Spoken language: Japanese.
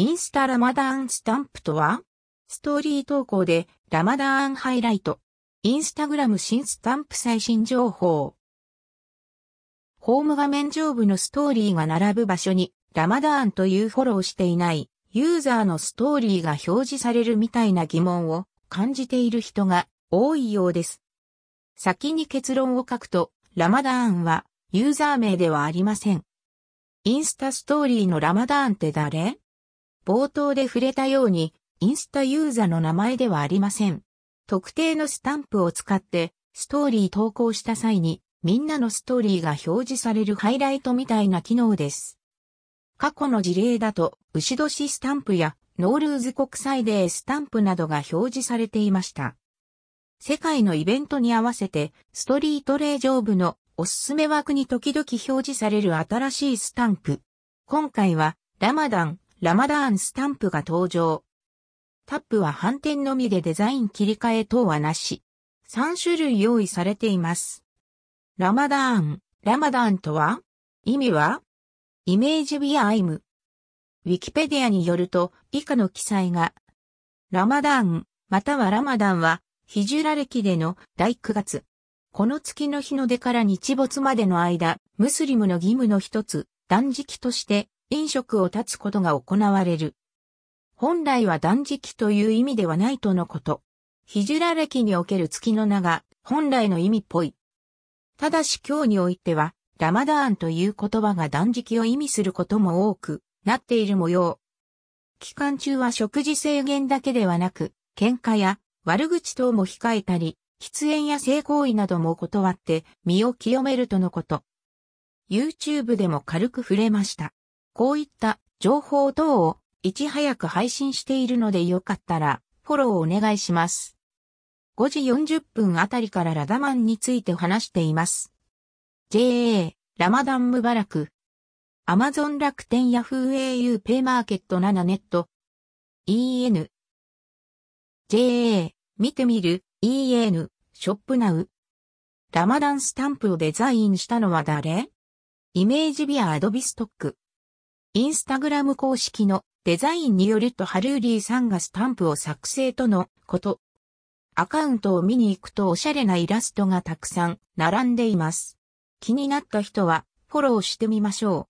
インスタラマダーンスタンプとはストーリー投稿でラマダーンハイライト。インスタグラム新スタンプ最新情報。ホーム画面上部のストーリーが並ぶ場所にラマダーンというフォローしていないユーザーのストーリーが表示されるみたいな疑問を感じている人が多いようです。先に結論を書くと、ラマダーンはユーザー名ではありません。インスタストーリーのラマダーンって誰？冒頭で触れたように、インスタユーザーの名前ではありません。特定のスタンプを使ってストーリー投稿した際にみんなのストーリーが表示されるハイライトみたいな機能です。過去の事例だと、牛年スタンプやノウルーズ国際デースタンプなどが表示されていました。世界のイベントに合わせて、ストーリートレイ上部のおすすめ枠に時々表示される新しいスタンプ。今回は、ラマダン、ラマダーンスタンプが登場。タップは反転のみでデザイン切り替え等はなし。3種類用意されています。ラマダーン、ラマダーンとは意味はイメージビアアイム。ウィキペディアによると、以下の記載が、ラマダーン、またはラマダンは、ヒジュラ歴での第9月。この月の日の出から日没までの間、ムスリムの義務の一つ、断食として飲食を断つことが行われる。本来は断食という意味ではないとのこと。ヒジュラ歴における月の名が本来の意味っぽい。ただし今日においては、ラマダーンという言葉が断食を意味することも多くなっている模様。期間中は食事制限だけではなく、喧嘩や悪口等も控えたり、喫煙や性行為なども断って身を清めるとのこと。YouTube でも軽く触れました。こういった情報等をいち早く配信しているのでよかったらフォローをお願いします。5時40分あたりからラダマンについて話しています。JA、ラマダンムバラク。アマゾン楽天ヤフー au ペイマーケット7ネット。EN。JA、見てみる、EN、ショップナウ。ラマダンスタンプをデザインしたのは誰？イメージビアアドビストック。インスタグラム公式のデザインによるとハルーリーさんがスタンプを作成とのこと。アカウントを見に行くとおしゃれなイラストがたくさん並んでいます。気になった人はフォローしてみましょう。